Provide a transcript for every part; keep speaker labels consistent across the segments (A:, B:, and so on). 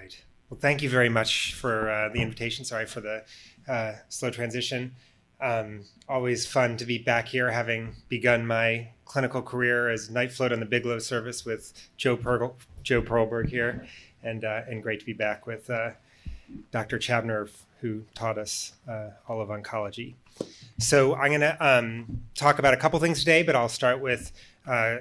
A: right. Well, thank you very much for uh, the invitation. Sorry for the uh, slow transition. Um, always fun to be back here, having begun my clinical career as night float on the Bigelow service with Joe, Perl- Joe Perlberg here, and uh, and great to be back with uh, Dr. Chabner, who taught us uh, all of oncology. So I'm going to um, talk about a couple things today, but I'll start with uh,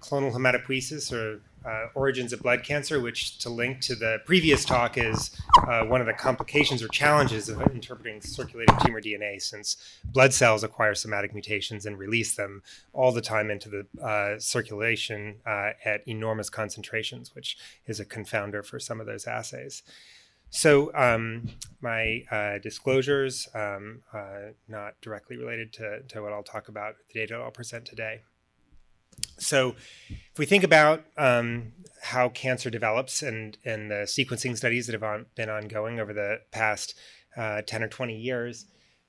A: clonal hematopoiesis or uh, origins of blood cancer, which to link to the previous talk is uh, one of the complications or challenges of interpreting circulating tumor DNA, since blood cells acquire somatic mutations and release them all the time into the uh, circulation uh, at enormous concentrations, which is a confounder for some of those assays. So, um, my uh, disclosures, um, uh, not directly related to, to what I'll talk about, the data I'll present today. So, if we think about um, how cancer develops and, and the sequencing studies that have on, been ongoing over the past uh, 10 or 20 years,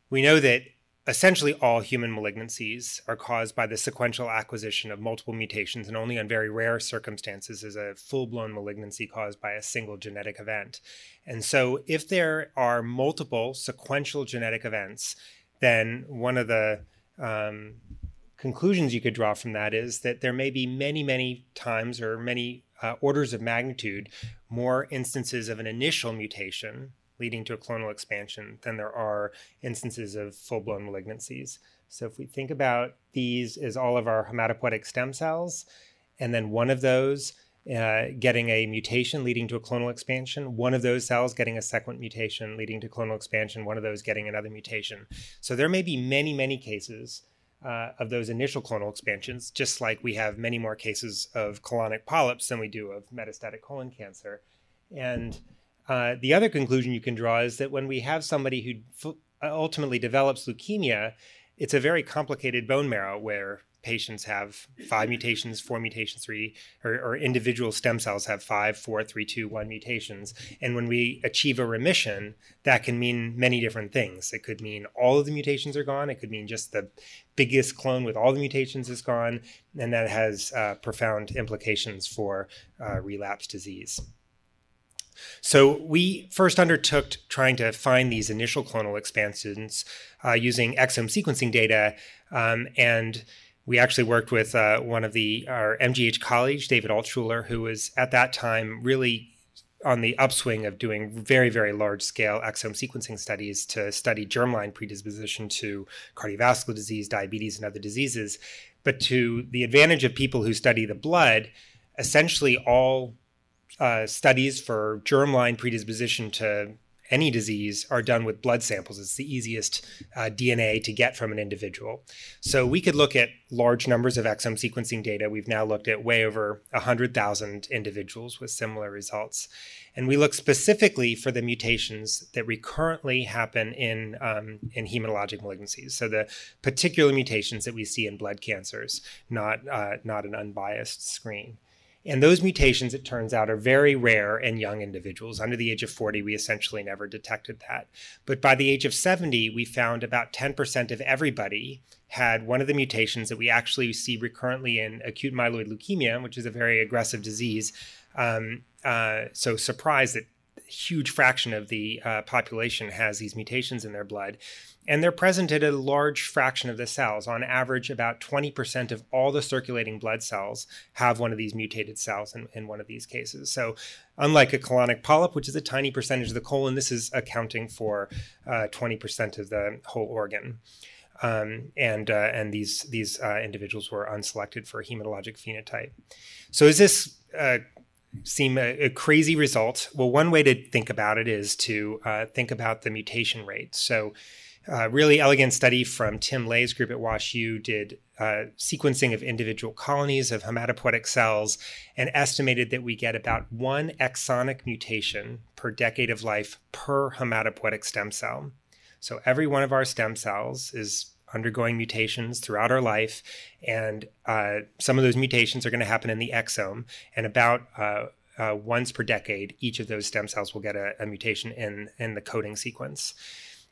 A: we know that essentially all human malignancies are caused by the sequential acquisition of multiple mutations, and only on very rare circumstances is a full blown malignancy caused by a single genetic event. And so, if there are multiple sequential genetic events, then one of the um, conclusions you could draw from that is that there may be many, many times or many uh, orders of magnitude more instances of an initial mutation leading to a clonal expansion than there are instances of full blown malignancies. So if we think about these as all of our hematopoietic stem cells, and then one of those uh, getting a mutation leading to a clonal expansion, one of those cells getting a second mutation leading to clonal expansion, one of those getting another mutation. So there may be many, many cases uh, of those initial clonal expansions, just like we have many more cases of colonic polyps than we do of metastatic colon cancer. And uh, the other conclusion you can draw is that when we have somebody who f- ultimately develops leukemia, it's a very complicated bone marrow where patients have five mutations, four mutations, three, or, or, individual stem cells have five, four, three, two, one mutations. And when we achieve a remission, that can mean many different things. It could mean all of the mutations are gone. It could mean just the biggest clone with all the mutations is gone. And that has uh, profound implications for uh, relapse disease. So we first undertook trying to find these initial clonal expansions uh, using exome sequencing data, um, and we actually worked with uh, one of the our MGH colleagues, David Altshuler, who was at that time really on the upswing of doing very, very large scale exome sequencing studies to study germline predisposition to cardiovascular disease, diabetes, and other diseases. But to the advantage of people who study the blood, essentially all uh, studies for germline predisposition to any disease are done with blood samples. It's the easiest uh, DNA to get from an individual. So we could look at large numbers of exome sequencing data. We've now looked at way over 100,000 individuals with similar results. And we look specifically for the mutations that recurrently happen in, um, in hematologic malignancies. So the particular mutations that we see in blood cancers, not, uh, not an unbiased screen. And those mutations, it turns out, are very rare in young individuals. Under the age of 40, we essentially never detected that. But by the age of 70, we found about 10% of everybody had one of the mutations that we actually see recurrently in acute myeloid leukemia, which is a very aggressive disease. Um, uh, so, surprised that huge fraction of the uh, population has these mutations in their blood. And they're present at a large fraction of the cells. On average, about 20% of all the circulating blood cells have one of these mutated cells in, in one of these cases. So, unlike a colonic polyp, which is a tiny percentage of the colon, this is accounting for uh, 20% of the whole organ. Um, and uh, and these these uh, individuals were unselected for hematologic phenotype. So is this uh, seem a, a, crazy result? Well, one way to think about it is to uh, think about the mutation rate. So uh, really elegant study from Tim Lay's group at WashU did uh, sequencing of individual colonies of hematopoietic cells and estimated that we get about one exonic mutation per decade of life per hematopoietic stem cell. So every one of our stem cells is undergoing mutations throughout our life, and uh, some of those mutations are going to happen in the exome, and about uh, uh, once per decade, each of those stem cells will get a, a mutation in in the coding sequence.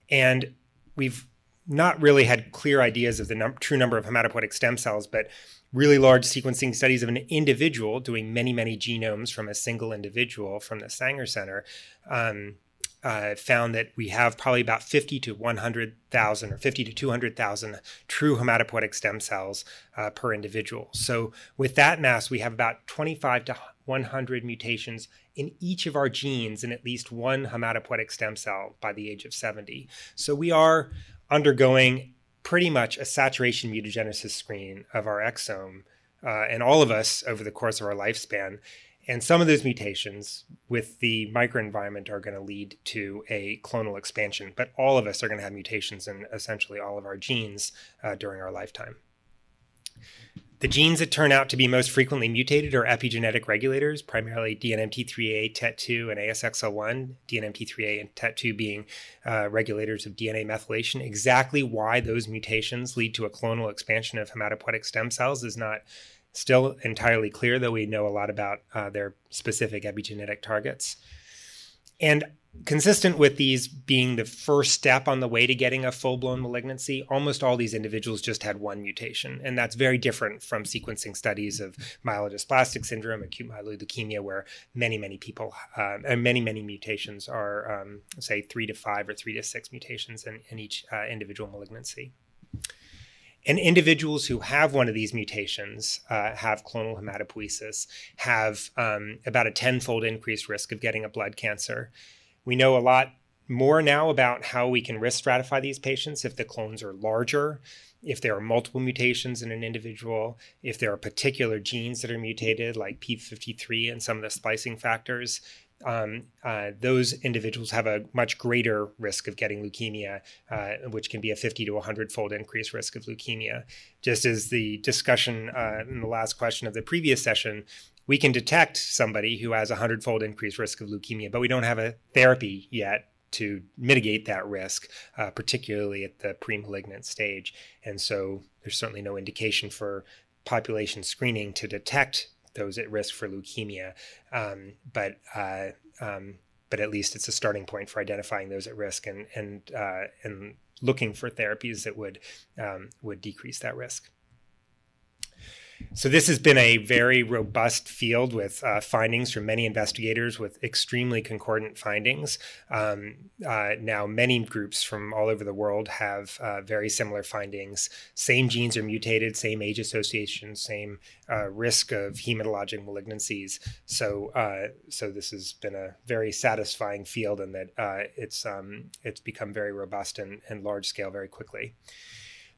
A: And we've not really had clear ideas of the num- true number of hematopoietic stem cells, but really large sequencing studies of an individual doing many, many genomes from a single individual from the Sanger Center um, uh, found that we have probably about 50 to 100,000 or 50 to 200,000 true hematopoietic stem cells uh, per individual. So, with that mass, we have about 25 to 100 mutations in each of our genes in at least one hematopoietic stem cell by the age of 70. So, we are undergoing pretty much a saturation mutagenesis screen of our exome, uh, and all of us over the course of our lifespan. And some of those mutations with the microenvironment are going to lead to a clonal expansion, but all of us are going to have mutations in essentially all of our genes uh, during our lifetime. The genes that turn out to be most frequently mutated are epigenetic regulators, primarily DNMT3A, TET2, and ASXL1. DNMT3A and TET2 being uh, regulators of DNA methylation. Exactly why those mutations lead to a clonal expansion of hematopoietic stem cells is not Still entirely clear, though we know a lot about uh, their specific epigenetic targets. And consistent with these being the first step on the way to getting a full blown malignancy, almost all these individuals just had one mutation. And that's very different from sequencing studies of myelodysplastic syndrome, acute myeloid leukemia, where many, many people, uh, and many, many mutations are, um, say, three to five or three to six mutations in, in each uh, individual malignancy. And individuals who have one of these mutations, uh, have clonal hematopoiesis, have um, about a tenfold increased risk of getting a blood cancer. We know a lot more now about how we can risk stratify these patients if the clones are larger, if there are multiple mutations in an individual, if there are particular genes that are mutated, like P53 and some of the splicing factors, um, uh, those individuals have a much greater risk of getting leukemia, uh, which can be a 50 to 100 fold increased risk of leukemia. Just as the discussion uh, in the last question of the previous session, we can detect somebody who has a 100 fold increased risk of leukemia, but we don't have a therapy yet to mitigate that risk, uh, particularly at the pre malignant stage. And so there's certainly no indication for population screening to detect those at risk for leukemia. Um, but uh, um, but at least it's a starting point for identifying those at risk and and uh, and looking for therapies that would um, would decrease that risk. So this has been a very robust field with uh, findings from many investigators with extremely concordant findings. Um, uh, now, many groups from all over the world have uh, very similar findings. Same genes are mutated, same age association, same uh, risk of hematologic malignancies. So, uh, so this has been a very satisfying field, and that uh, it's um, it's become very robust and, and large scale very quickly.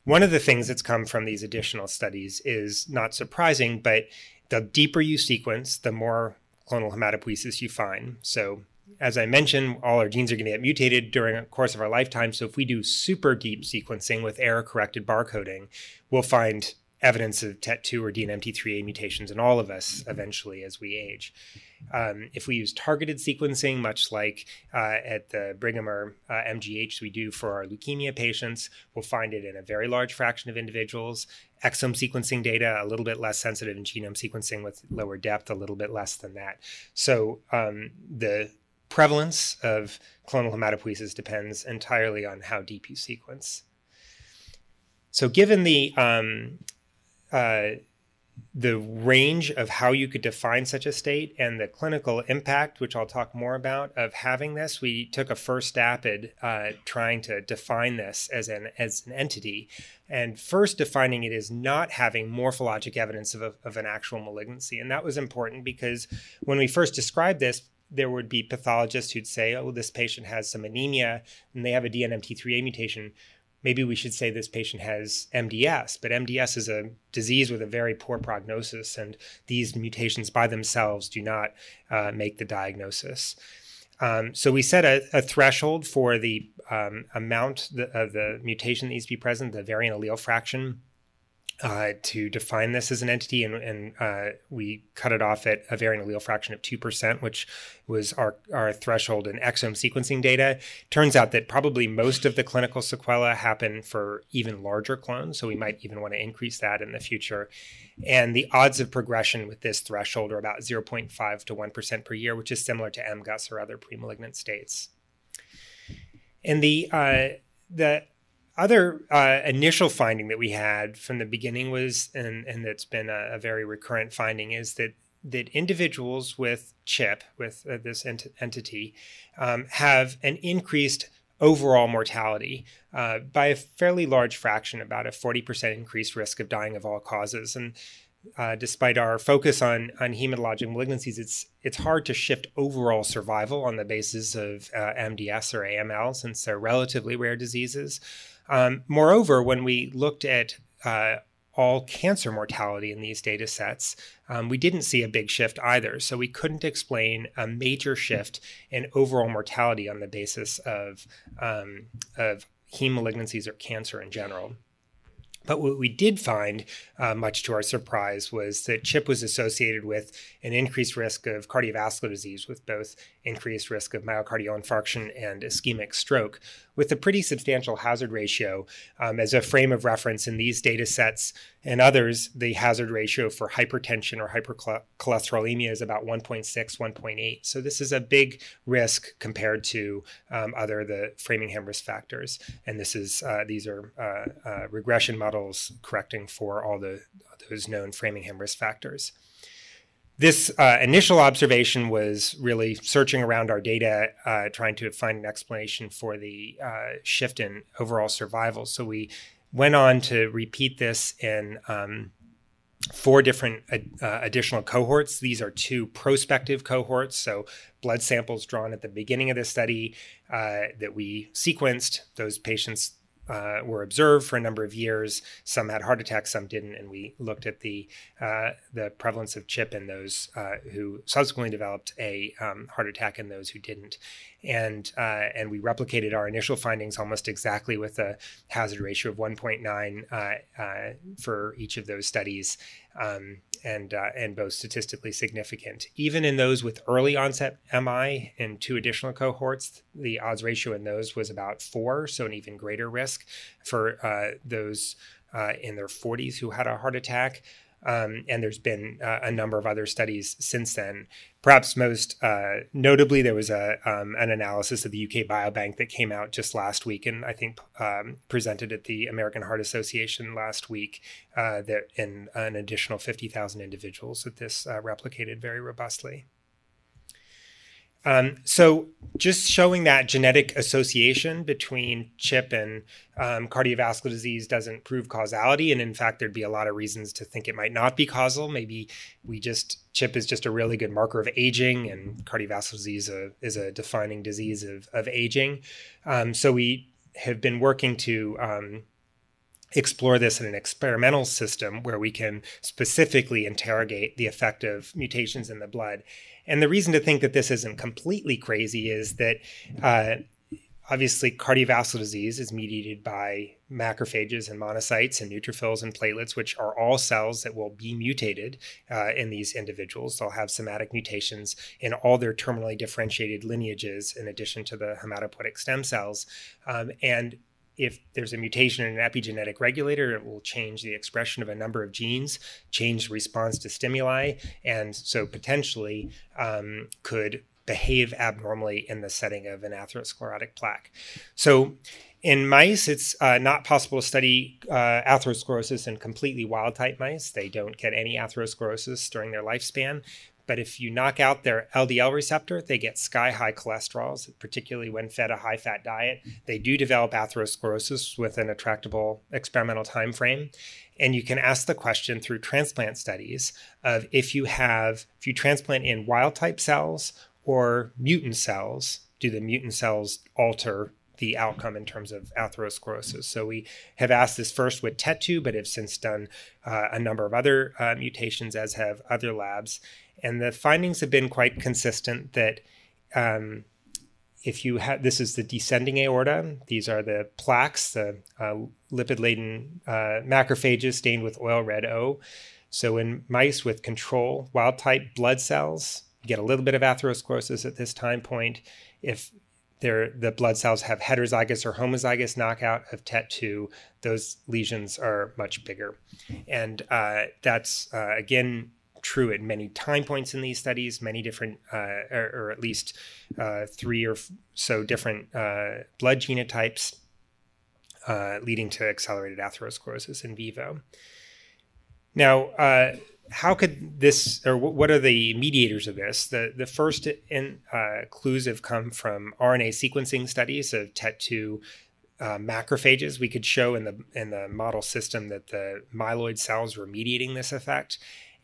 A: One of the things that's come from these additional studies is not surprising, but the deeper you sequence, the more clonal hematopoiesis you find. So, as I mentioned, all our genes are going to get mutated during the course of our lifetime. So, if we do super deep sequencing with error corrected barcoding, we'll find evidence of TET2 or DNMT3A mutations in all of us eventually as we age. Um, if we use targeted sequencing, much like uh, at the Brigham or uh, MGH we do for our leukemia patients, we'll find it in a very large fraction of individuals. Exome sequencing data, a little bit less sensitive, and genome sequencing with lower depth, a little bit less than that. So um, the prevalence of clonal hematopoiesis depends entirely on how deep you sequence. So, given the um, uh, the range of how you could define such a state and the clinical impact, which I'll talk more about, of having this, we took a first step at uh, trying to define this as an as an entity, and first defining it as not having morphologic evidence of, a, of an actual malignancy, and that was important because when we first described this, there would be pathologists who'd say, "Oh, this patient has some anemia and they have a DNMT3A mutation." Maybe we should say this patient has MDS, but MDS is a disease with a very poor prognosis, and these mutations by themselves do not uh, make the diagnosis. Um, so we set a, a threshold for the um, amount of the mutation that needs to be present, the variant allele fraction uh, to define this as an entity, and, and uh, we cut it off at a variant allele fraction of 2%, which was our, our threshold in exome sequencing data. Turns out that probably most of the clinical sequela happen for even larger clones, so we might even want to increase that in the future. And the odds of progression with this threshold are about 0.5 to 1% per year, which is similar to MGUS or other premalignant states. And the, uh, the other uh, initial finding that we had from the beginning was, and, and that's been a, a very recurrent finding, is that that individuals with CHIP, with uh, this ent- entity, um, have an increased overall mortality uh, by a fairly large fraction, about a 40% increased risk of dying of all causes. And uh, despite our focus on on hematologic malignancies, it's it's hard to shift overall survival on the basis of uh, MDS or AML since they're relatively rare diseases. Um, moreover, when we looked at uh, all cancer mortality in these data sets, um, we didn't see a big shift either. So we couldn't explain a major shift in overall mortality on the basis of, um, of heme malignancies or cancer in general. But what we did find, uh, much to our surprise, was that CHIP was associated with an increased risk of cardiovascular disease, with both increased risk of myocardial infarction and ischemic stroke, with a pretty substantial hazard ratio. Um, as a frame of reference in these data sets and others, the hazard ratio for hypertension or hypercholesterolemia is about 1.6, 1.8. So this is a big risk compared to um, other the Framingham risk factors. And this is uh, these are uh, uh, regression models correcting for all the those known Framingham risk factors this uh, initial observation was really searching around our data, uh, trying to find an explanation for the uh, shift in overall survival. So we went on to repeat this in um, four different uh, additional cohorts. These are two prospective cohorts, so blood samples drawn at the beginning of the study uh, that we sequenced. Those patients uh, were observed for a number of years. Some had heart attacks, some didn't, and we looked at the uh, the prevalence of CHIP in those uh, who subsequently developed a um, heart attack and those who didn't. And uh, and we replicated our initial findings almost exactly with a hazard ratio of 1.9 uh, uh, for each of those studies. Um, and uh, and both statistically significant. Even in those with early onset MI in two additional cohorts, the odds ratio in those was about four, so an even greater risk for uh, those uh, in their 40s who had a heart attack. Um, and there's been uh, a number of other studies since then. Perhaps most uh, notably, there was a um, an analysis of the UK Biobank that came out just last week, and I think um, presented at the American Heart Association last week. Uh, that in an additional 50,000 individuals that this uh, replicated very robustly. Um, so just showing that genetic association between CHIP and um, cardiovascular disease doesn't prove causality. And in fact, there'd be a lot of reasons to think it might not be causal. Maybe we just, CHIP is just a really good marker of aging and cardiovascular disease a, is a defining disease of, of aging. Um, so we have been working to um, explore this in an experimental system where we can specifically interrogate the effect of mutations in the blood. And the reason to think that this isn't completely crazy is that uh, obviously cardiovascular disease is mediated by macrophages and monocytes and neutrophils and platelets, which are all cells that will be mutated uh, in these individuals. They'll have somatic mutations in all their terminally differentiated lineages, in addition to the hematopoietic stem cells. Um, and if there's a mutation in an epigenetic regulator, it will change the expression of a number of genes, change response to stimuli, and so potentially um, could behave abnormally in the setting of an atherosclerotic plaque. So in mice, it's uh, not possible to study uh, atherosclerosis in completely wild type mice. They don't get any atherosclerosis during their lifespan. But if you knock out their LDL receptor, they get sky high cholesterols, particularly when fed a high fat diet. They do develop atherosclerosis with an attractable experimental time frame. And you can ask the question through transplant studies of if you have, if you transplant in wild type cells or mutant cells, do the mutant cells alter the outcome in terms of atherosclerosis. So we have asked this first with TET2, but have since done uh, a number of other uh, mutations, as have other labs. And the findings have been quite consistent that um, if you have this is the descending aorta, these are the plaques, the uh, lipid laden uh, macrophages stained with oil red O. So in mice with control wild type blood cells, you get a little bit of atherosclerosis at this time point. If the blood cells have heterozygous or homozygous knockout of TET2, those lesions are much bigger. And uh, that's, uh, again, true at many time points in these studies, many different, uh, or, or, at least uh, three or so different uh, blood genotypes. uh, leading to accelerated atherosclerosis in vivo. Now, uh, how could this, or what are the mediators of this? The the first in, uh, clues have come from RNA sequencing studies of TET2 uh, macrophages. We could show in the in the model system that the myeloid cells were mediating this effect.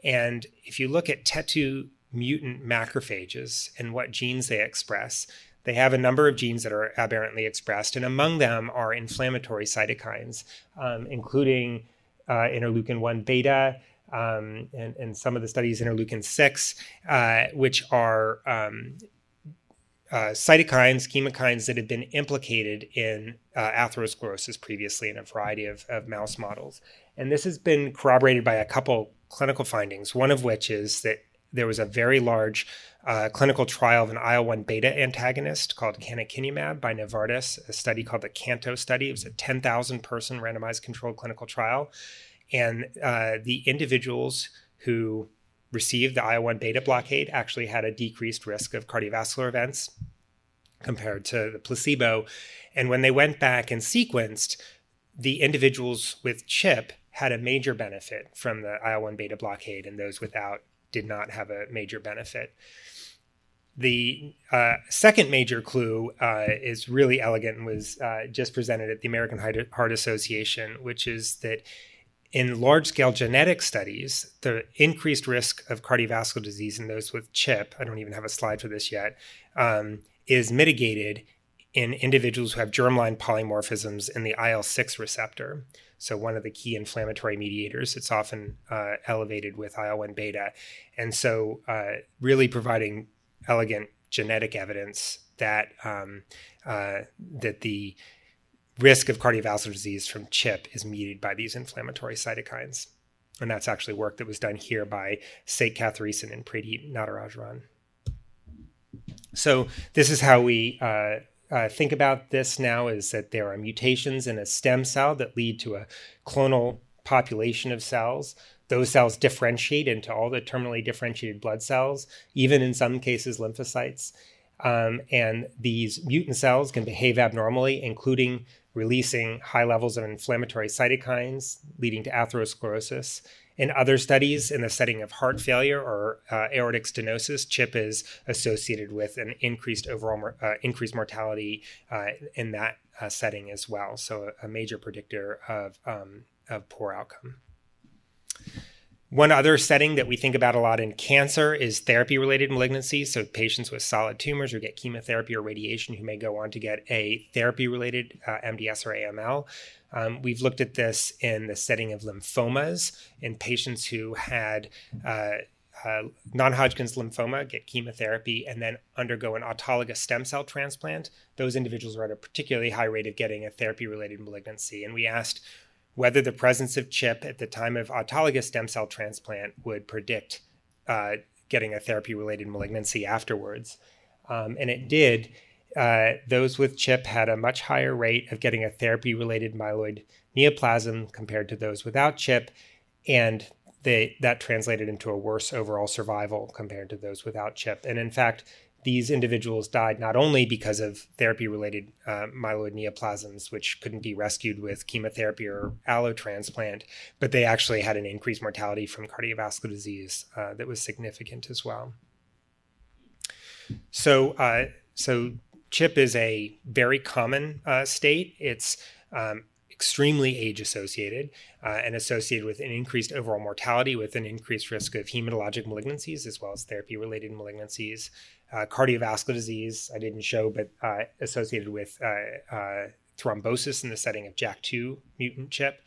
A: And if you look at TET2 mutant macrophages and what genes they express, they have a number of genes that are aberrantly expressed, and among them are inflammatory cytokines, um, including uh, interleukin 1 beta, um, and, and, some of the studies interleukin 6, uh, which are um, uh, cytokines, chemokines that have been implicated in uh, atherosclerosis previously in a variety of, of mouse models. And this has been corroborated by a couple clinical findings, one of which is that there was a very large uh, clinical trial of an IL 1 beta antagonist called canakinumab by Novartis, a study called the CANTO study. It was a 10,000 person randomized controlled clinical trial. And uh, the individuals who received the IL 1 beta blockade actually had a decreased risk of cardiovascular events compared to the placebo. And when they went back and sequenced, the individuals with CHIP had a major benefit from the IL 1 beta blockade, and those without did not have a major benefit. The uh, second major clue uh, is really elegant and was uh, just presented at the American Heart Association, which is that in large scale genetic studies, the increased risk of cardiovascular disease in those with CHIP, I don't even have a slide for this yet, um, is mitigated in individuals who have germline polymorphisms in the IL 6 receptor. So, one of the key inflammatory mediators, it's often uh, elevated with IL 1 beta. And so, uh, really providing elegant genetic evidence that, um, uh, that the risk of cardiovascular disease from CHIP is mediated by these inflammatory cytokines. And that's actually work that was done here by Sek Kathiresan and Preeti Natarajan. So this is how we uh, uh, think about this now is that there are mutations in a stem cell that lead to a clonal population of cells. Those cells differentiate into all the terminally differentiated blood cells, even in some cases lymphocytes. Um, and these mutant cells can behave abnormally, including releasing high levels of inflammatory cytokines, leading to atherosclerosis. In other studies, in the setting of heart failure or uh, aortic stenosis, CHIP is associated with an increased overall uh, increased mortality uh, in that uh, setting as well. So, a, a major predictor of, um, of poor outcome. One other setting that we think about a lot in cancer is therapy related malignancies. So, patients with solid tumors who get chemotherapy or radiation who may go on to get a therapy related uh, MDS or AML. Um, we've looked at this in the setting of lymphomas in patients who had uh, uh, non Hodgkin's lymphoma, get chemotherapy, and then undergo an autologous stem cell transplant. Those individuals are at a particularly high rate of getting a therapy related malignancy. And we asked whether the presence of CHIP at the time of autologous stem cell transplant would predict uh, getting a therapy related malignancy afterwards. Um, and it did. Uh, those with CHIP had a much higher rate of getting a therapy related myeloid neoplasm compared to those without CHIP. And they, that translated into a worse overall survival compared to those without CHIP. And in fact, these individuals died not only because of therapy related uh, myeloid neoplasms, which couldn't be rescued with chemotherapy or allotransplant, but they actually had an increased mortality from cardiovascular disease uh, that was significant as well. So, uh, so CHIP is a very common uh, state. It's um, extremely age associated uh, and associated with an increased overall mortality with an increased risk of hematologic malignancies as well as therapy related malignancies uh, cardiovascular disease, I didn't show, but uh, associated with uh, uh thrombosis in the setting of JAK2 mutant chip.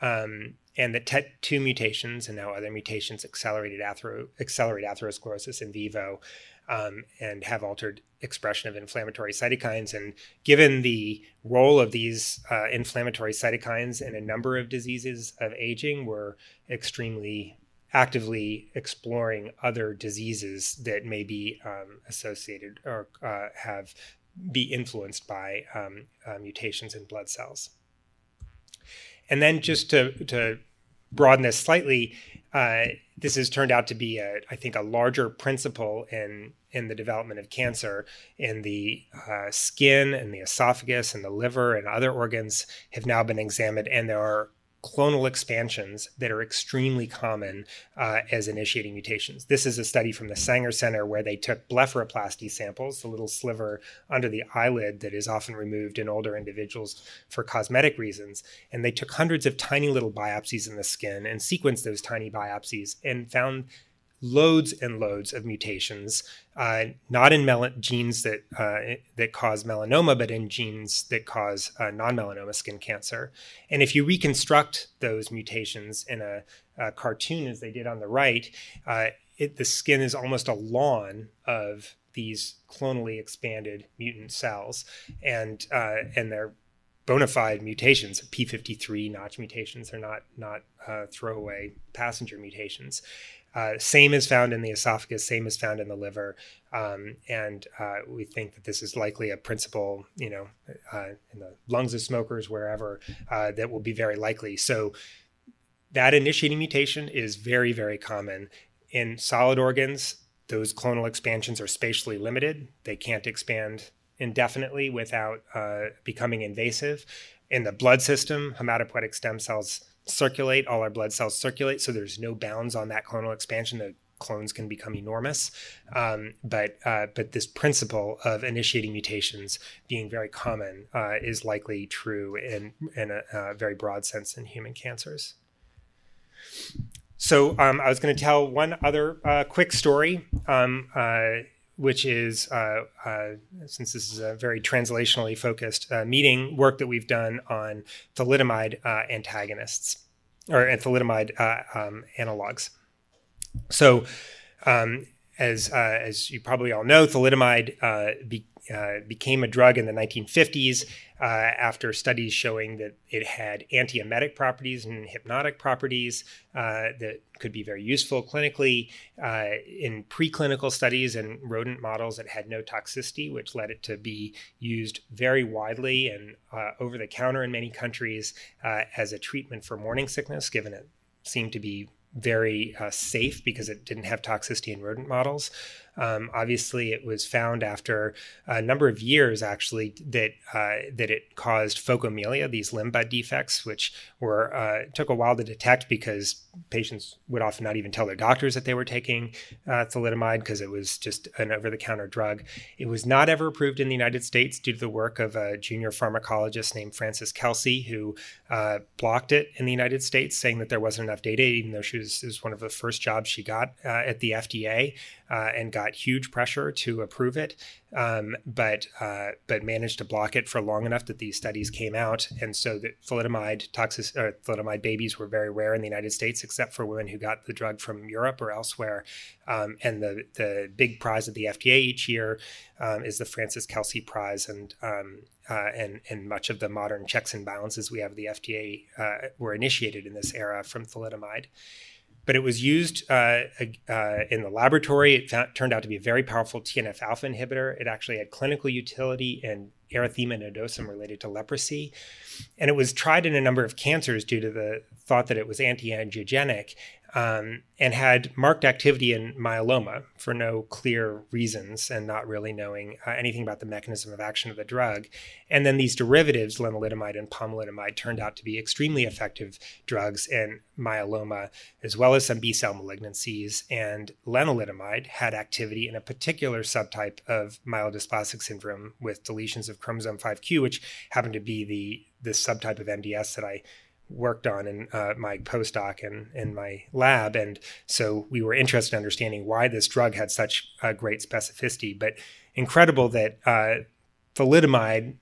A: Um, and the TET2 mutations and now other mutations accelerated athero- accelerate atherosclerosis in vivo um, and have altered expression of inflammatory cytokines. And given the role of these uh, inflammatory cytokines in a number of diseases of aging, we're extremely actively exploring other diseases that may be um, associated or uh, have be influenced by um, uh, mutations in blood cells. And then just to, to broaden this slightly, uh, this has turned out to be, a, I think, a larger principle in in the development of cancer in the uh, skin and the esophagus and the liver and other organs have now been examined, and there are clonal expansions that are extremely common uh, as initiating mutations. This is a study from the Sanger Center where they took blepharoplasty samples, the little sliver under the eyelid that is often removed in older individuals for cosmetic reasons. And they took hundreds of tiny little biopsies in the skin and sequenced those tiny biopsies and found loads and loads of mutations, uh, not in mel- genes that uh, that cause melanoma, but in genes that cause uh, non-melanoma skin cancer. And if you reconstruct those mutations in a, a cartoon, as they did on the right, uh, it, the skin is almost a lawn of these clonally expanded mutant cells, and uh, and they're bona fide mutations. P53 notch mutations They're not not uh, throwaway passenger mutations. Uh, same is found in the esophagus, same is found in the liver, um, and uh, we think that this is likely a principle, you know, uh, in the lungs of smokers, wherever, uh, that will be very likely. So that initiating mutation is very, very common in solid organs. Those clonal expansions are spatially limited; they can't expand indefinitely without uh, becoming invasive. In the blood system, hematopoietic stem cells circulate, all our blood cells circulate, so there's no bounds on that clonal expansion. The clones can become enormous. Um, but uh, but this principle of initiating mutations being very common uh, is likely true in in a, a, very broad sense in human cancers. So um, I was going to tell one other uh, quick story. Um, uh, which is, uh, uh, since this is a very translationally focused uh, meeting, work that we've done on thalidomide uh, antagonists or thalidomide uh, um, analogs. So, um, as uh, as you probably all know, thalidomide be, became a drug in the 1950s uh, after studies showing that it had antiemetic properties and hypnotic properties uh, that could be very useful clinically. Uh, in preclinical studies and rodent models, it had no toxicity, which led it to be used very widely and uh, over the counter in many countries uh, as a treatment for morning sickness, given it seemed to be very uh, safe because it didn't have toxicity in rodent models. Um, obviously, it was found after a number of years, actually, that uh, that it caused phocomelia, these limb bud defects, which were uh, took a while to detect because patients would often not even tell their doctors that they were taking uh, thalidomide because it was just an over-the-counter drug. It was not ever approved in the United States due to the work of a junior pharmacologist named Frances Kelsey, who uh, blocked it in the United States, saying that there wasn't enough data, even though she was, was one of the first jobs she got uh, at the FDA uh, and got huge pressure to approve it, um, but uh, but managed to block it for long enough that these studies came out, and so that thalidomide toxic or thalidomide babies were very rare in the United States, except for women who got the drug from Europe or elsewhere. Um, and the the big prize of the FDA each year um, is the Francis Kelsey Prize, and um, uh, and and much of the modern checks and balances we have the FDA uh, were initiated in this era from thalidomide but it was used uh, uh, in the laboratory. It found, turned out to be a very powerful TNF alpha inhibitor. It actually had clinical utility in erythema nodosum related to leprosy. And it was tried in a number of cancers due to the thought that it was anti angiogenic um, and had marked activity in myeloma for no clear reasons and not really knowing uh, anything about the mechanism of action of the drug. And then these derivatives, lenalidomide and pomalidomide, turned out to be extremely effective drugs in myeloma, as well as some B cell malignancies. And lenalidomide had activity in a particular subtype of myelodysplastic syndrome with deletions of chromosome 5q, which happened to be the this subtype of MDS that I worked on in uh, my postdoc and in my lab. And so we were interested in understanding why this drug had such uh, great specificity. But incredible that uh, thalidomide,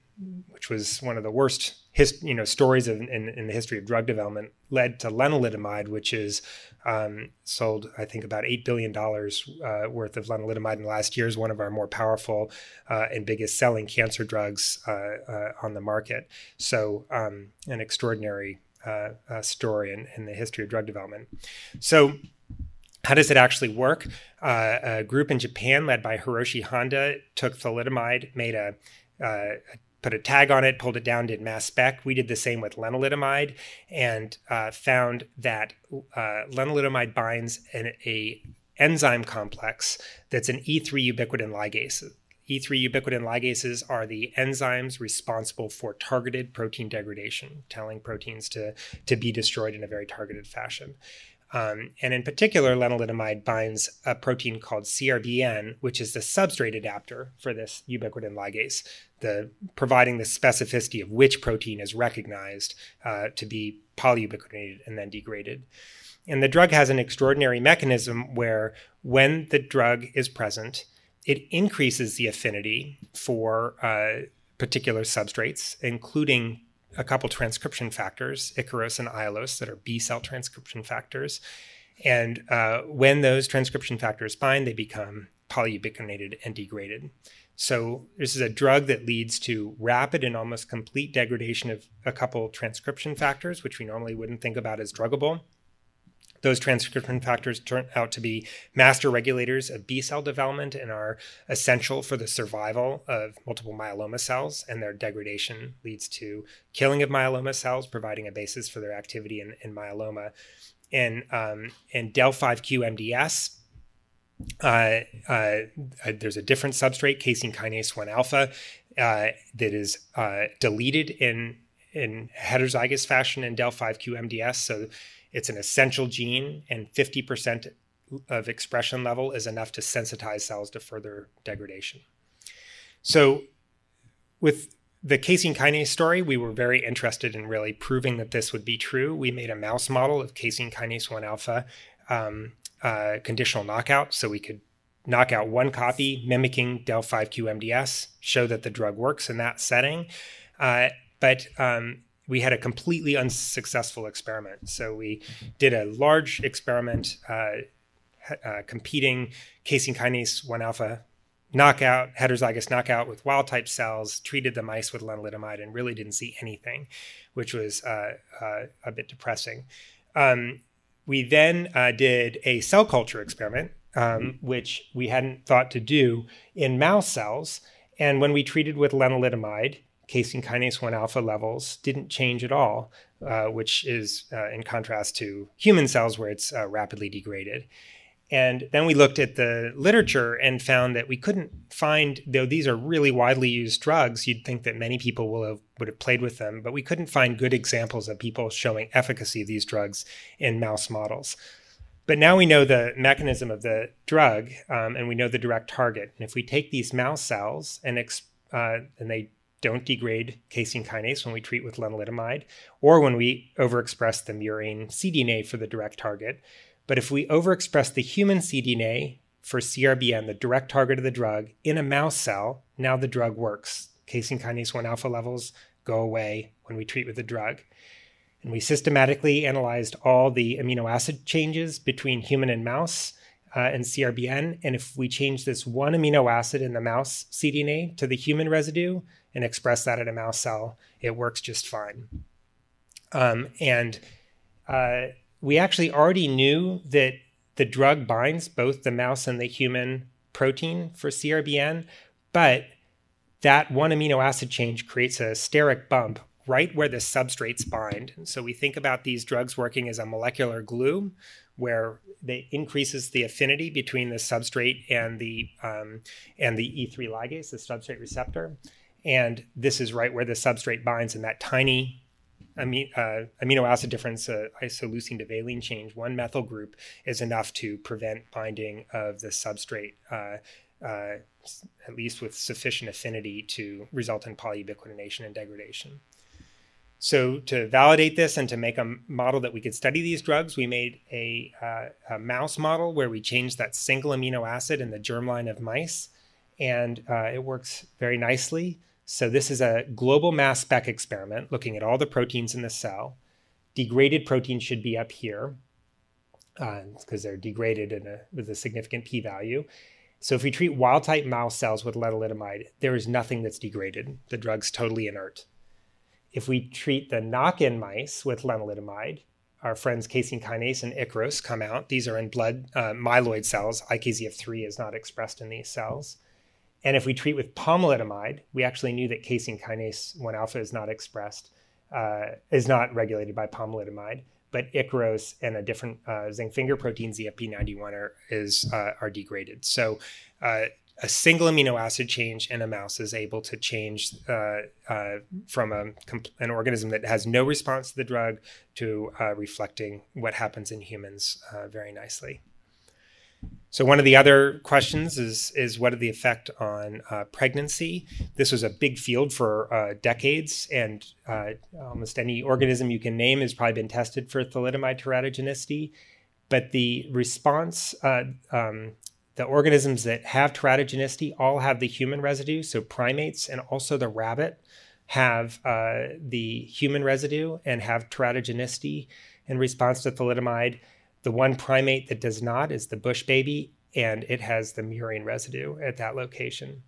A: which was one of the worst his, you know stories of, in, in, the history of drug development, led to lenalidomide, which is um, sold I think about eight billion dollars uh, worth of lenalidomide in the last year is one of our more powerful uh, and biggest selling cancer drugs uh, uh, on the market. So um, an extraordinary uh, uh, story in, in, the history of drug development. So, how does it actually work? Uh, a group in Japan led by Hiroshi Honda took thalidomide, made a, uh, put a tag on it, pulled it down, did mass spec. We did the same with lenalidomide and uh, found that uh, lenalidomide binds an a enzyme complex that's an E3 ubiquitin ligase. E3 ubiquitin ligases are the enzymes responsible for targeted protein degradation, telling proteins to, to be destroyed in a very targeted fashion. Um, and in particular, lenalidomide binds a protein called CRBN, which is the substrate adapter for this ubiquitin ligase, the, providing the specificity of which protein is recognized uh, to be polyubiquitinated and then degraded. And the drug has an extraordinary mechanism where when the drug is present, it increases the affinity for uh, particular substrates, including a couple transcription factors, Ikaros and Aiolos, that are B cell transcription factors. And uh, when those transcription factors bind, they become polyubiquinated and degraded. So this is a drug that leads to rapid and almost complete degradation of a couple transcription factors, which we normally wouldn't think about as druggable. Those transcription factors turn out to be master regulators of B cell development and are essential for the survival of multiple myeloma cells, and their degradation leads to killing of myeloma cells, providing a basis for their activity in, in myeloma. And, um, and DEL5Q-MDS, uh, uh, uh, there's a different substrate, casein kinase 1 alpha, uh, that is uh, deleted in, in heterozygous fashion in DEL5Q-MDS. So it's an essential gene, and 50% of expression level is enough to sensitize cells to further degradation. So, with the casein kinase story, we were very interested in really proving that this would be true. We made a mouse model of casein kinase 1 alpha um, uh, conditional knockout so we could knock out one copy mimicking DEL5Q-MDS, show that the drug works in that setting. Uh, but um, we had a completely unsuccessful experiment. So we did a large experiment uh, uh, competing casein kinase 1 alpha knockout, heterozygous knockout with wild type cells, treated the mice with lenalidomide and really didn't see anything, which was uh, uh a bit depressing. Um, we then uh, did a cell culture experiment, um, which we hadn't thought to do in mouse cells. And when we treated with lenalidomide, casein kinase 1 alpha levels didn't change at all, uh, which is uh, in contrast to human cells where it's uh, rapidly degraded. And then we looked at the literature and found that we couldn't find, though these are really widely used drugs, you'd think that many people will have, would have played with them, but we couldn't find good examples of people showing efficacy of these drugs in mouse models. But now we know the mechanism of the drug um, and we know the direct target. And if we take these mouse cells and, uh, and they don't degrade casein kinase when we treat with lenalidomide or when we overexpress the murine cDNA for the direct target. But if we overexpress the human cDNA for CRBN, the direct target of the drug, in a mouse cell, now the drug works. Casein kinase 1 alpha levels go away when we treat with the drug. And we systematically analyzed all the amino acid changes between human and mouse uh, and CRBN. And if we change this one amino acid in the mouse cDNA to the human residue, and express that in a mouse cell, it works just fine. Um, and uh, we actually already knew that the drug binds both the mouse and the human protein for CRBN, but that one amino acid change creates a steric bump right where the substrates bind. So we think about these drugs working as a molecular glue, where they increases the affinity between the substrate and the um, and the E3 ligase, the substrate receptor. And this is right where the substrate binds in that tiny amino, uh, amino acid difference, uh, isoleucine to valine change. One methyl group is enough to prevent binding of the substrate, uh, uh, at least with sufficient affinity to result in polyubiquitination and degradation. So, to validate this and to make a model that we could study these drugs, we made a, uh, a mouse model where we changed that single amino acid in the germline of mice, and uh, it works very nicely. So this is a global mass spec experiment looking at all the proteins in the cell. Degraded proteins should be up here because uh, they're degraded a, with a significant p-value. So if we treat wild type mouse cells with lenalidomide, there is nothing that's degraded. The drug's totally inert. If we treat the knock-in mice with lenalidomide, our friends casein kinase and Ikaros come out. These are in blood uh, myeloid cells. IKZF3 is not expressed in these cells And if we treat with pomalidomide, we actually knew that casein kinase 1 alpha is not expressed, uh, is not regulated by pomalidomide, but Ikaros and a different uh, zinc finger protein, ZFP91, are, is, uh, are degraded. So uh, a single amino acid change in a mouse is able to change uh, uh, from a, an organism that has no response to the drug to uh, reflecting what happens in humans uh, very nicely. So one of the other questions is is what are the effect on uh, pregnancy? This was a big field for uh, decades, and almost any organism you can name has probably been tested for thalidomide teratogenicity. But the response, uh, um, the organisms that have teratogenicity all have the human residue. So primates and also the rabbit have uh, the human residue and have teratogenicity in response to thalidomide. The one primate that does not is the bush baby, and it has the murine residue at that location.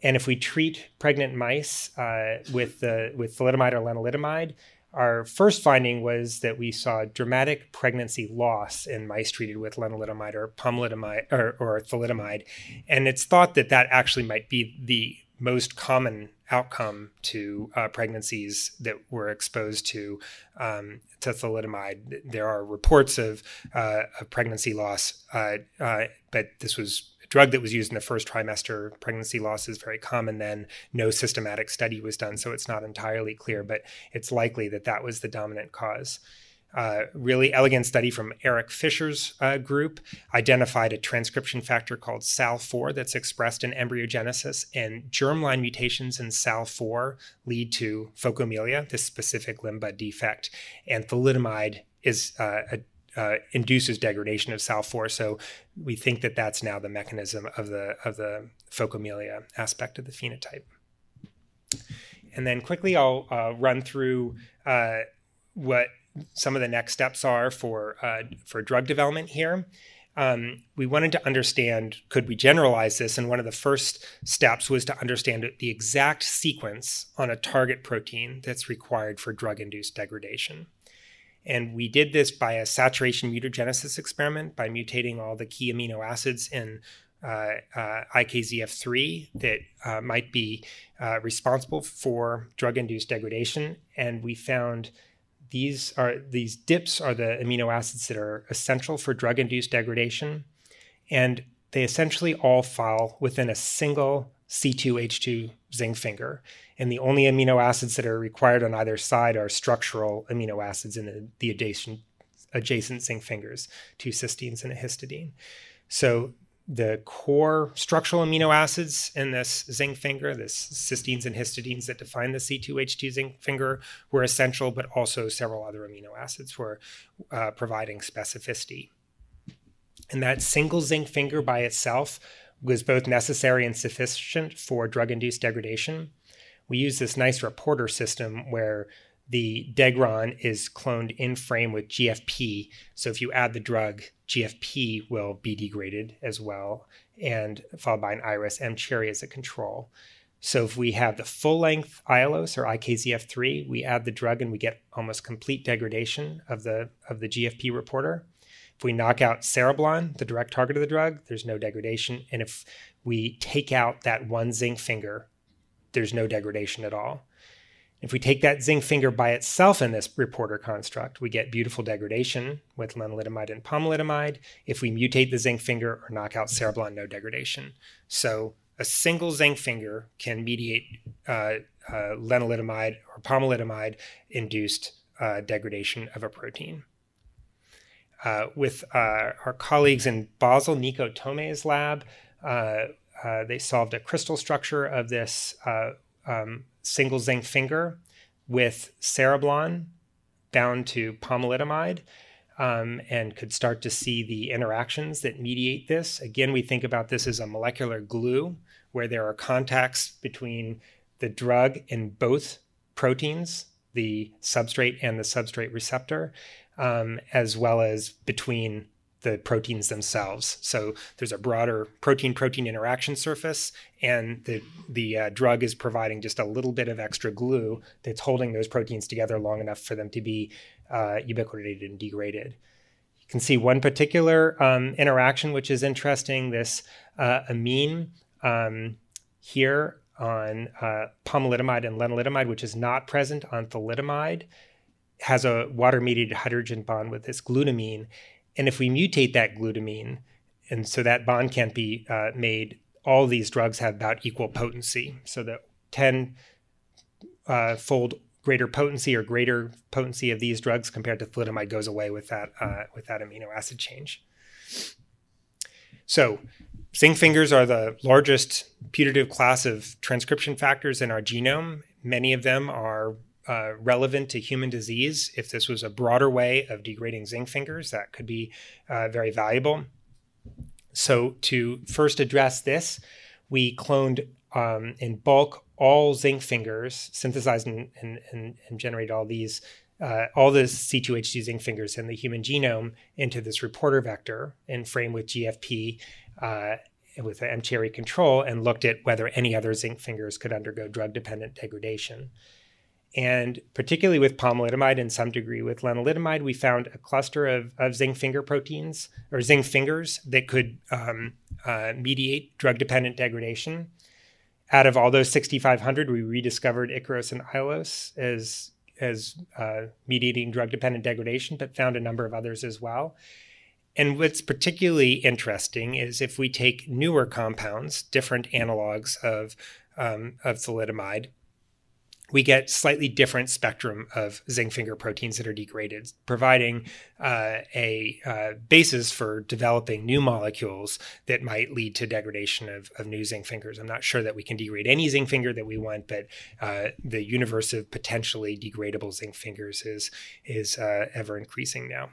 A: And if we treat pregnant mice uh, with the with thalidomide or lenalidomide, our first finding was that we saw dramatic pregnancy loss in mice treated with lenalidomide or pomalidomide or, or thalidomide, and it's thought that that actually might be the most common outcome to uh, pregnancies that were exposed to um, to thalidomide. There are reports of, uh, of pregnancy loss, uh, uh, but this was drug that was used in the first trimester. Pregnancy loss is very common. Then no systematic study was done, so it's not entirely clear, but it's likely that that was the dominant cause uh, really elegant study from Eric Fisher's uh, group identified a transcription factor called SAL4 that's expressed in embryogenesis, and germline mutations in SAL4 lead to phocomelia, this specific limb bud defect, and thalidomide is uh, a, uh, induces degradation of SAL4. So we think that that's now the mechanism of the of the phocomelia aspect of the phenotype. And then quickly, I'll uh, run through uh, what some of the next steps are for uh, for drug development here. Um, we wanted to understand could we generalize this, and one of the first steps was to understand the exact sequence on a target protein that's required for drug-induced degradation. And we did this by a saturation mutagenesis experiment by mutating all the key amino acids in uh, uh, IKZF3 that uh, might be uh, responsible for drug induced degradation. And we found these are these dips are the amino acids that are essential for drug induced degradation and they essentially all fall within a single C2H2 zinc finger. And the only amino acids that are required on either side are structural amino acids in the, the adjacent, adjacent zinc fingers, two cysteines and a histidine. So the core structural amino acids in this zinc finger, this cysteines and histidines that define the C2H2 zinc finger, were essential, but also several other amino acids were uh, providing specificity. And that single zinc finger by itself was both necessary and sufficient for drug induced degradation. We use this nice reporter system where the Degron is cloned in frame with GFP. So if you add the drug, GFP will be degraded as well, and followed by an iris M cherry as a control. So if we have the full length ILOS or IKZF3, we add the drug and we get almost complete degradation of the of the GFP reporter. We knock out cereblon, the direct target of the drug, there's no degradation. And if we take out that one zinc finger, there's no degradation at all. If we take that zinc finger by itself in this reporter construct, we get beautiful degradation with lenalidomide and pomalidomide. If we mutate the zinc finger or knock out cereblon, no degradation. So a single zinc finger can mediate uh, uh, lenalidomide or pomalidomide induced uh, degradation of a protein. Uh, with uh, our colleagues in Basel, Nico Tome's lab, uh, they solved a crystal structure of this um, single zinc finger with cereblon bound to pomalidomide um, and could start to see the interactions that mediate this. Again, we think about this as a molecular glue where there are contacts between the drug and both proteins, the substrate and the substrate receptor, um, as well as between the proteins themselves. So there's a broader protein-protein interaction surface, and the the uh, drug is providing just a little bit of extra glue that's holding those proteins together long enough for them to be uh, ubiquitinated and degraded. You can see one particular um, interaction which is interesting. This uh, amine um, here on uh, pomalidomide and lenalidomide, which is not present on thalidomide, has a water mediated hydrogen bond with this glutamine. And if we mutate that glutamine, and so that bond can't be uh, made, all these drugs have about equal potency. So the 10 uh, fold greater potency or greater potency of these drugs compared to thalidomide goes away with that, uh, with that amino acid change. So zinc fingers are the largest putative class of transcription factors in our genome. Many of them are uh, relevant to human disease. If this was a broader way of degrading zinc fingers, that could be uh, very valuable. So, to first address this, we cloned um, in bulk all zinc fingers, synthesized and, and, and, and generated all these, uh, all the C2H2 zinc fingers in the human genome into this reporter vector and framed with GFP uh, with the mTOR control and looked at whether any other zinc fingers could undergo drug dependent degradation. And particularly with pomalidomide and some degree with lenalidomide, we found a cluster of, of zinc finger proteins or zinc fingers that could um, uh, mediate drug dependent degradation. Out of all those 6,500, we rediscovered Ikaros and Aiolos as, as uh, mediating drug dependent degradation, but found a number of others as well. And what's particularly interesting is if we take newer compounds, different analogs of, um, of thalidomide, we get slightly different spectrum of zinc finger proteins that are degraded, providing uh, a uh, basis for developing new molecules that might lead to degradation of, of, new zinc fingers. I'm not sure that we can degrade any zinc finger that we want, but uh, the universe of potentially degradable zinc fingers is is uh, ever increasing now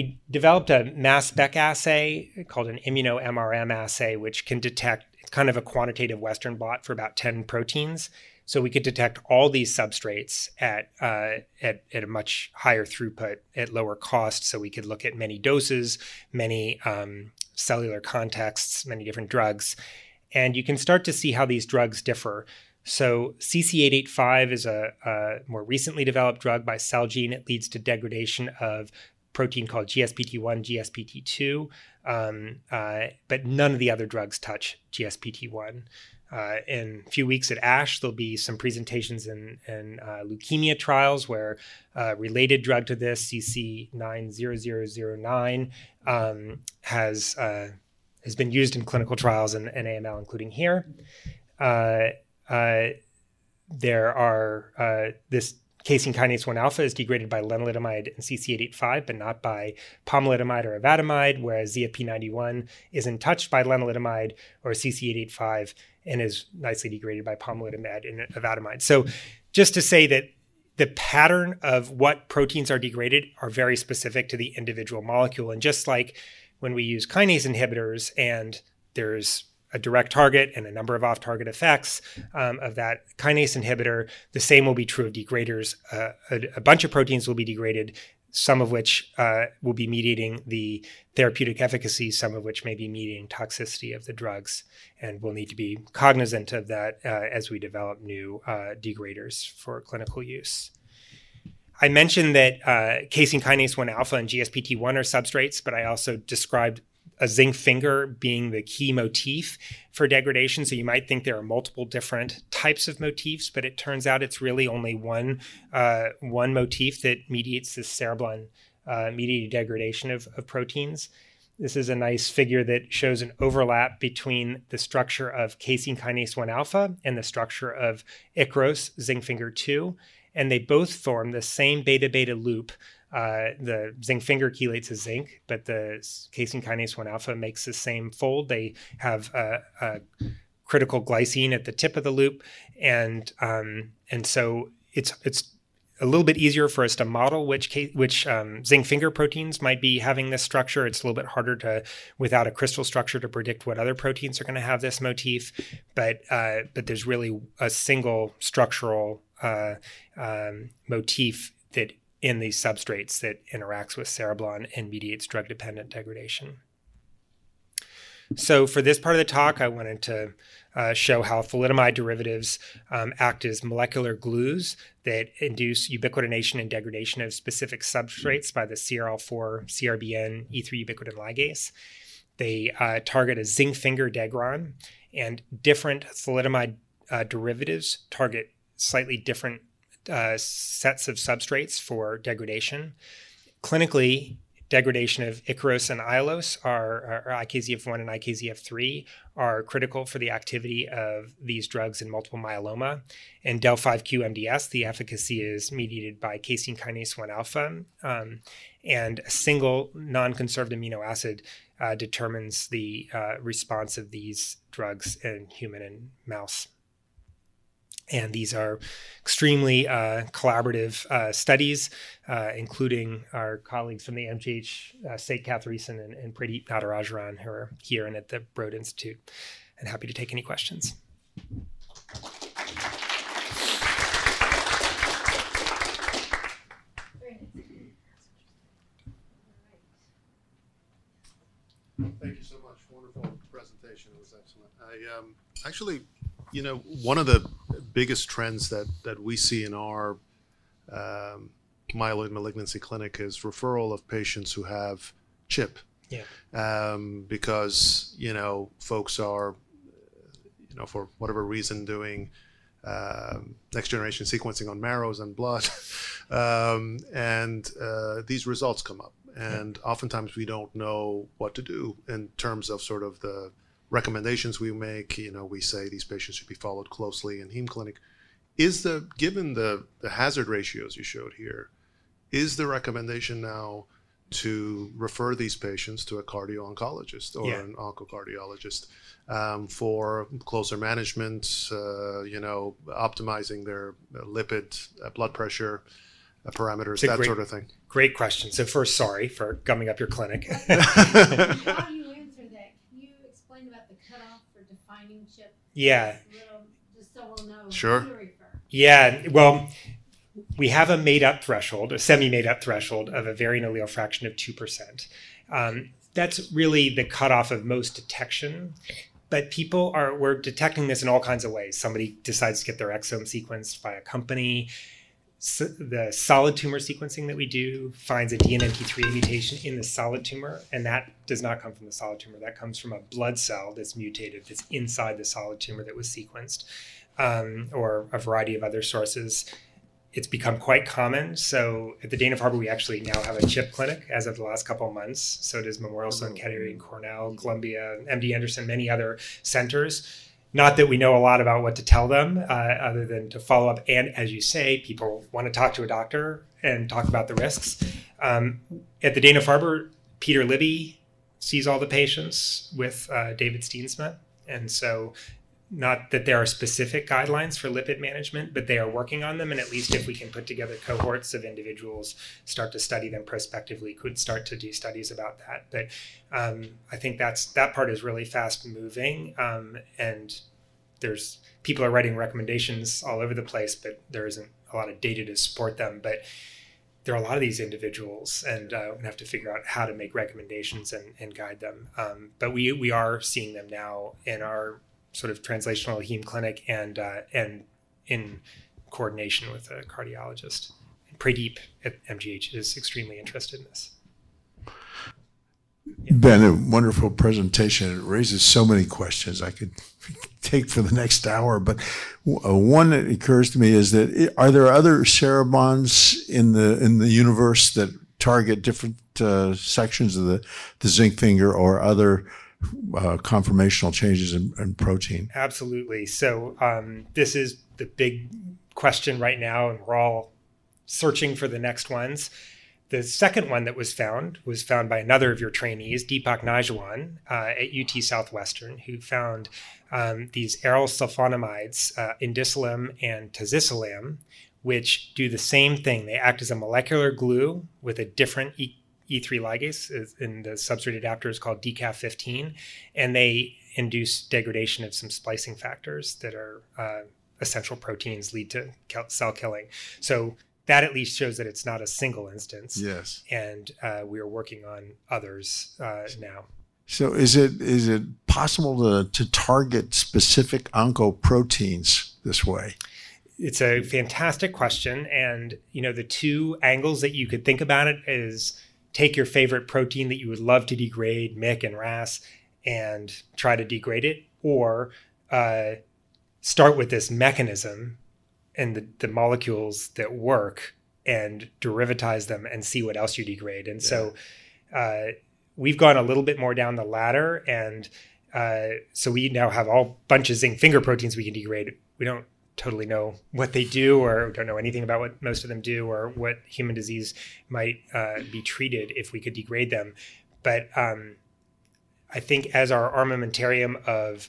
A: we developed a mass spec assay called an immuno-MRM assay, which can detect it's kind of a quantitative Western blot for about 10 proteins. So we could detect all these substrates at, uh, at, at a much higher throughput at lower cost. So we could look at many doses, many um, cellular contexts, many different drugs. And you can start to see how these drugs differ. So CC885 is a, a, more recently developed drug by Celgene. It leads to degradation of protein called GSPT1, GSPT2, um, uh, but none of the other drugs touch GSPT1. Uh, in a few weeks at ASH, there'll be some presentations in, in uh, leukemia trials where uh, related drug to this, CC90009, um, has uh, has been used in clinical trials in, in AML, including here. Uh, there are this casein kinase 1 alpha is degraded by lenalidomide and CC885, but not by pomalidomide or avadomide, whereas ZFP91 isn't touched by lenalidomide or CC885 and is nicely degraded by pomalidomide and avadomide. So just to say that the pattern of what proteins are degraded are very specific to the individual molecule. And just like when we use kinase inhibitors and there's a direct target and a number of off target effects um, of that kinase inhibitor. The same will be true of degraders. Uh, a, a, bunch of proteins will be degraded, some of which uh, will be mediating the therapeutic efficacy, some of which may be mediating toxicity of the drugs. And we'll need to be cognizant of that uh, as we develop new uh, degraders for clinical use. I mentioned that uh, casein kinase 1 alpha and GSPT1 are substrates, but I also described a zinc finger being the key motif for degradation. So you might think there are multiple different types of motifs, but it turns out it's really only one uh, one motif that mediates this cereblon uh, mediated degradation of, of proteins. This is a nice figure that shows an overlap between the structure of casein kinase 1 alpha and the structure of Ikaros zinc finger 2. And they both form the same beta beta loop uh, the zinc finger chelates as zinc, but the casein kinase 1 alpha makes the same fold. They have a, a critical glycine at the tip of the loop, and um, and so it's it's a little bit easier for us to model which which um, zinc finger proteins might be having this structure. It's a little bit harder to, without a crystal structure, to predict what other proteins are going to have this motif. But uh, but there's really a single structural uh, um, motif that in these substrates that interacts with cereblon and mediates drug dependent degradation. So, for this part of the talk, I wanted to uh, show how thalidomide derivatives um, act as molecular glues that induce ubiquitination and degradation of specific substrates by the CRL4 CRBN E3 ubiquitin ligase. They uh, target a zinc finger degron and different thalidomide uh, derivatives target slightly different uh, sets of substrates for degradation. Clinically, degradation of Ikaros and Aiolos are, are IKZF1 and IKZF3 are critical for the activity of these drugs in multiple myeloma. And Del5Q MDS, the efficacy is mediated by casein kinase 1 alpha. Um, and a single non conserved amino acid uh, determines the uh, response of these drugs in human and mouse. And these are extremely uh, collaborative uh, studies, uh, including our colleagues from the MGH, uh, Sate Kathiresan and, and Pradeep Natarajaran, who are here and at the Broad Institute. And happy to take any questions.
B: Thank you so much. Wonderful presentation. It was excellent. I um, actually you know, one of the biggest trends that that we see in our um, myeloid malignancy clinic is referral of patients who have CHIP.
A: Yeah.
B: Um, because you know, folks are, you know, for whatever reason, doing um, next generation sequencing on marrows and blood, um, and uh, these results come up, and yeah. oftentimes we don't know what to do in terms of sort of the recommendations we make, you know, we say these patients should be followed closely in heme clinic. Is the given the the hazard ratios you showed here, is the recommendation now to refer these patients to a cardio oncologist or yeah. an oncocardiologist um, for closer management, uh, you know, optimizing their lipid, uh, blood pressure uh, parameters, that
A: great,
B: sort of thing?
A: Great question. So first, sorry for gumming up your clinic. Yeah.
B: just so we'll know. Sure.
A: Yeah. Well, we have a made up threshold, a semi made up threshold of a variant allele fraction of 2%. Um, that's really the cutoff of most detection. But people are, we're detecting this in all kinds of ways. Somebody decides to get their exome sequenced by a company so the solid tumor sequencing that we do finds a DNMT3A mutation in the solid tumor, and that does not come from the solid tumor. That comes from a blood cell that's mutated, that's inside the solid tumor that was sequenced, um, or a variety of other sources. It's become quite common. So at the Dana Farber, we actually now have a chip clinic as of the last couple of months. So does Memorial Sloan Kettering, Cornell, Columbia, MD Anderson, many other centers not that we know a lot about what to tell them, uh, other than to follow up. And as you say, people want to talk to a doctor and talk about the risks. Um, at the Dana Farber, Peter Libby sees all the patients with uh, David Steensma. And so not that there are specific guidelines for lipid management, but they are working on them. And at least if we can put together cohorts of individuals, start to study them prospectively, could start to do studies about that. But um, I think that's that part is really fast moving, um, and there's people are writing recommendations all over the place, but there isn't a lot of data to support them. But there are a lot of these individuals, and uh, we have to figure out how to make recommendations and, and guide them. Um, but we we are seeing them now in our sort of translational heme clinic and uh, and in coordination with a cardiologist. Pradeep at MGH is extremely interested in this.
C: Yeah. Ben, a wonderful presentation. It raises so many questions I could take for the next hour. But uh, one that occurs to me is that are there other cereblons in the in the universe that target different uh, sections of the the zinc finger or other uh, conformational changes in, in, protein?
A: Absolutely. So um, this is the big question right now, and we're all searching for the next ones. The second one that was found was found by another of your trainees, Deepak Najwan uh, at UT Southwestern, who found um, these aryl sulfonamides, uh, indicilam and tazicilam, which do the same thing. They act as a molecular glue with a different e- E3 ligase in the substrate adapter is called DCAF15, and they induce degradation of some splicing factors that are uh, essential proteins lead to cell killing. So that at least shows that it's not a single instance.
C: Yes.
A: And uh, we are working on others uh, now.
C: So is it is it possible to, to target specific oncoproteins this way?
A: It's a fantastic question, and you know the two angles that you could think about it is take your favorite protein that you would love to degrade, MYC and RAS, and try to degrade it or uh, start with this mechanism and the, the molecules that work and derivatize them and see what else you degrade. And yeah. so uh, we've gone a little bit more down the ladder. And uh, so we now have all bunches of zinc finger proteins we can degrade. We don't totally know what they do or don't know anything about what most of them do or what human disease might uh, be treated if we could degrade them. But um, I think as our armamentarium of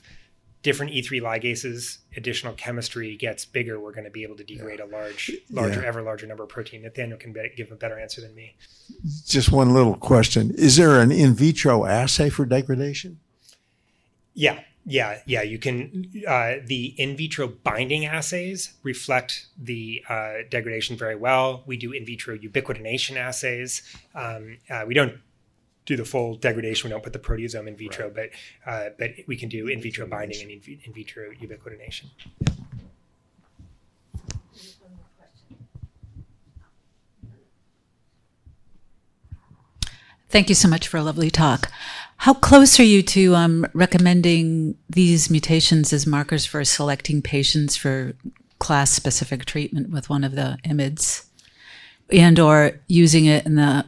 A: different E3 ligases, additional chemistry gets bigger, we're going to be able to degrade yeah. a large, larger, yeah. ever larger number of protein. Nathaniel can be, give a better answer than me.
C: Just one little question: Is there an in vitro assay for degradation?
A: Yeah, yeah, yeah. You can. Uh, the in vitro binding assays reflect the uh, degradation very well. We do in vitro ubiquitination assays. Um, uh, we don't do the full degradation. We don't put the proteasome in vitro, right. but uh, but we can do in vitro binding and in, in vitro ubiquitination.
D: Thank you so much for a lovely talk. How close are you to um, recommending these mutations as markers for selecting patients for class-specific treatment with one of the IMIDs, and or using it in the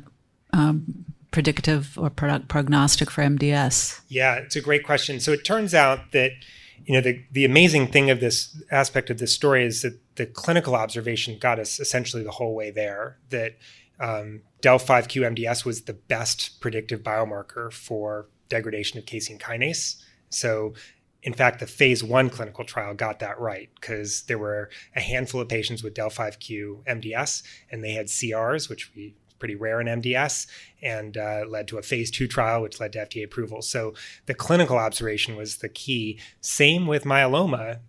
D: um, predictive or prognostic for MDS?
A: Yeah, it's a great question. So it turns out that you know the the amazing thing of this aspect of this story is that the clinical observation got us essentially the whole way there. That um, Del5Q MDS was the best predictive biomarker for degradation of casein kinase. So in fact, the phase one clinical trial got that right because there were a handful of patients with Del5Q MDS and they had CRs, which we pretty rare in MDS, and uh, led to a phase two trial, which led to FDA approval. So the clinical observation was the key. Same with myeloma.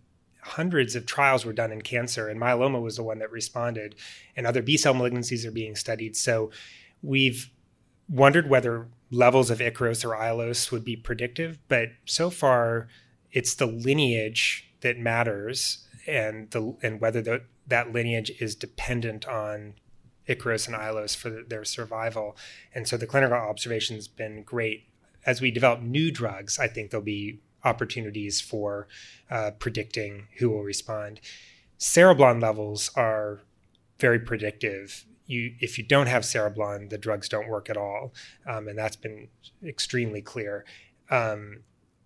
A: Hundreds of trials were done in cancer, and myeloma was the one that responded, and other B cell malignancies are being studied. So we've wondered whether levels of Ikaros or Ilos would be predictive, but so far it's the lineage that matters and the and whether the, that lineage is dependent on Ikaros and Ilos for the, their survival. And so the clinical observation has been great. As we develop new drugs, I think there'll be opportunities for uh, predicting who will respond. Cereblon levels are very predictive. You, if you don't have cereblon, the drugs don't work at all, um, and that's been extremely clear. Um,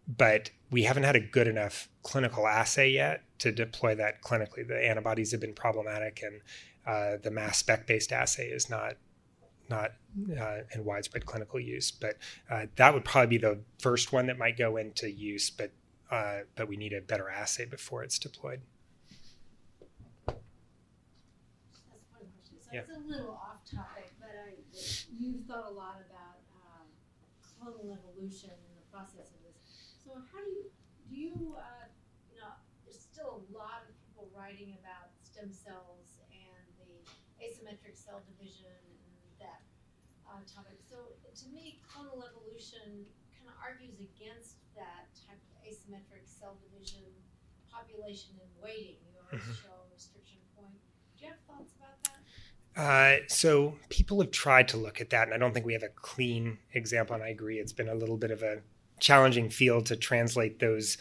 A: but we haven't had a good enough clinical assay yet to deploy that clinically. The antibodies have been problematic, and uh, the mass spec based assay is not not uh, in widespread clinical use. But uh, that would probably be the first one that might go into use. But uh, but we need a better assay before it's deployed.
E: yeah. it's a little off topic, but I, you've thought a lot about uh, clonal evolution in the process of this. So how do you do you uh, you know there's still a lot of people writing about stem cells and the asymmetric cell division and topic. So to me, clonal evolution kind of argues against that type of asymmetric cell division, population and weighting. You always mm-hmm. show a restriction point. Do you have thoughts about that?
A: Uh, so people have tried to look at that, and I don't think we have a clean example. And I agree, it's been a little bit of a challenging field to translate those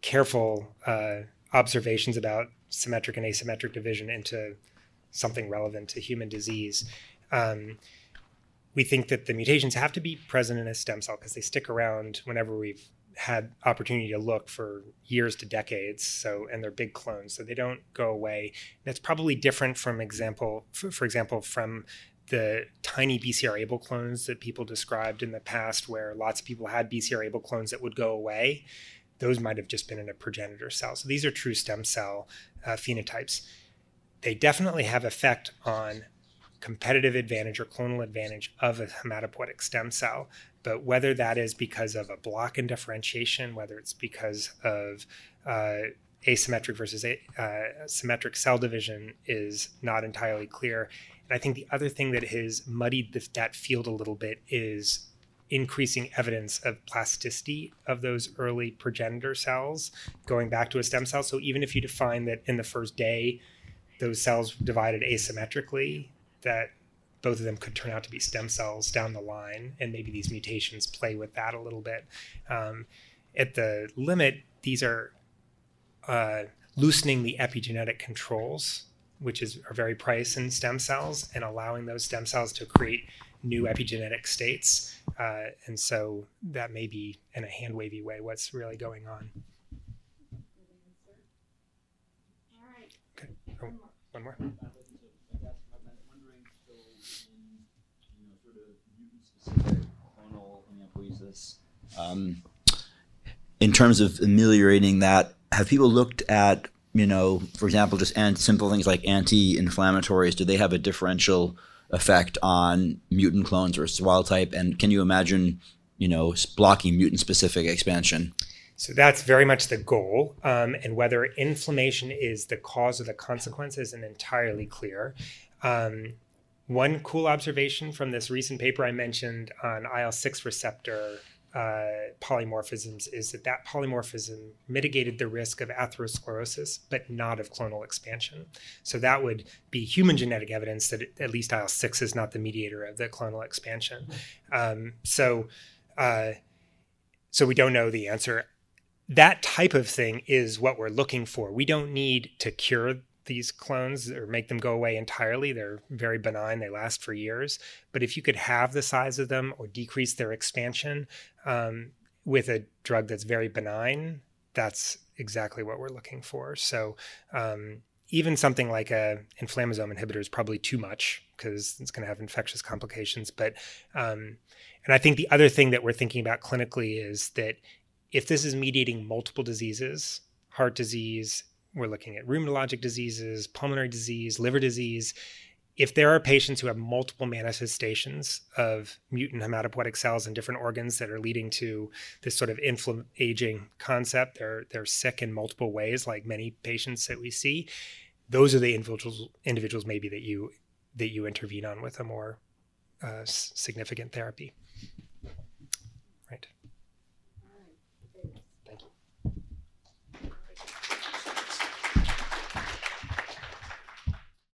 A: careful uh, observations about symmetric and asymmetric division into something relevant to human disease. Um, we think that the mutations have to be present in a stem cell because they stick around whenever we've had opportunity to look for years to decades so and they're big clones so they don't go away. That's probably different from example for, for example from the tiny BCR-ABL clones that people described in the past where lots of people had BCR-ABL clones that would go away. Those might have just been in a progenitor cell. So these are true stem cell uh, phenotypes. They definitely have effect on competitive advantage or clonal advantage of a hematopoietic stem cell. But whether that is because of a block in differentiation, whether it's because of uh, asymmetric versus a, uh, symmetric cell division, is not entirely clear. And I think the other thing that has muddied the, that field a little bit is increasing evidence of plasticity of those early progenitor cells going back to a stem cell. So even if you define that in the first day, those cells divided asymmetrically, that both of them could turn out to be stem cells down the line, and maybe these mutations play with that a little bit. Um, at the limit, these are uh, loosening the epigenetic controls, which is are very price in stem cells, and allowing those stem cells to create new epigenetic states. Uh, and so that may be in a hand wavy way what's really going on.
E: All right.
A: Okay.
E: More.
A: One more.
F: Um, in terms of ameliorating that, have people looked at, you know, for example, just simple things like anti-inflammatories? Do they have a differential effect on mutant clones versus wild type? And can you imagine, you know, blocking mutant-specific expansion?
A: So that's very much the goal. Um, and whether inflammation is the cause or the consequence isn't entirely clear. Um, one cool observation from this recent paper I mentioned on IL 6 receptor uh, polymorphisms is that that polymorphism mitigated the risk of atherosclerosis, but not of clonal expansion. So that would be human genetic evidence that at least IL 6 is not the mediator of the clonal expansion. Um, so, uh, so we don't know the answer that type of thing is what we're looking for. We don't need to cure these clones or make them go away entirely. They're very benign, they last for years. But if you could have the size of them or decrease their expansion um, with a drug that's very benign, that's exactly what we're looking for. So, um, even something like a inflammasome inhibitor is probably too much because it's going to have infectious complications. But um, and I think the other thing that we're thinking about clinically is that if this is mediating multiple diseases, heart disease, we're looking at rheumatologic diseases, pulmonary disease, liver disease. If there are patients who have multiple manifestations of mutant hematopoietic cells in different organs that are leading to this sort of infl- aging concept, they're they're sick in multiple ways, like many patients that we see. Those are the individuals individuals maybe that you that you intervene on with a more uh, significant therapy.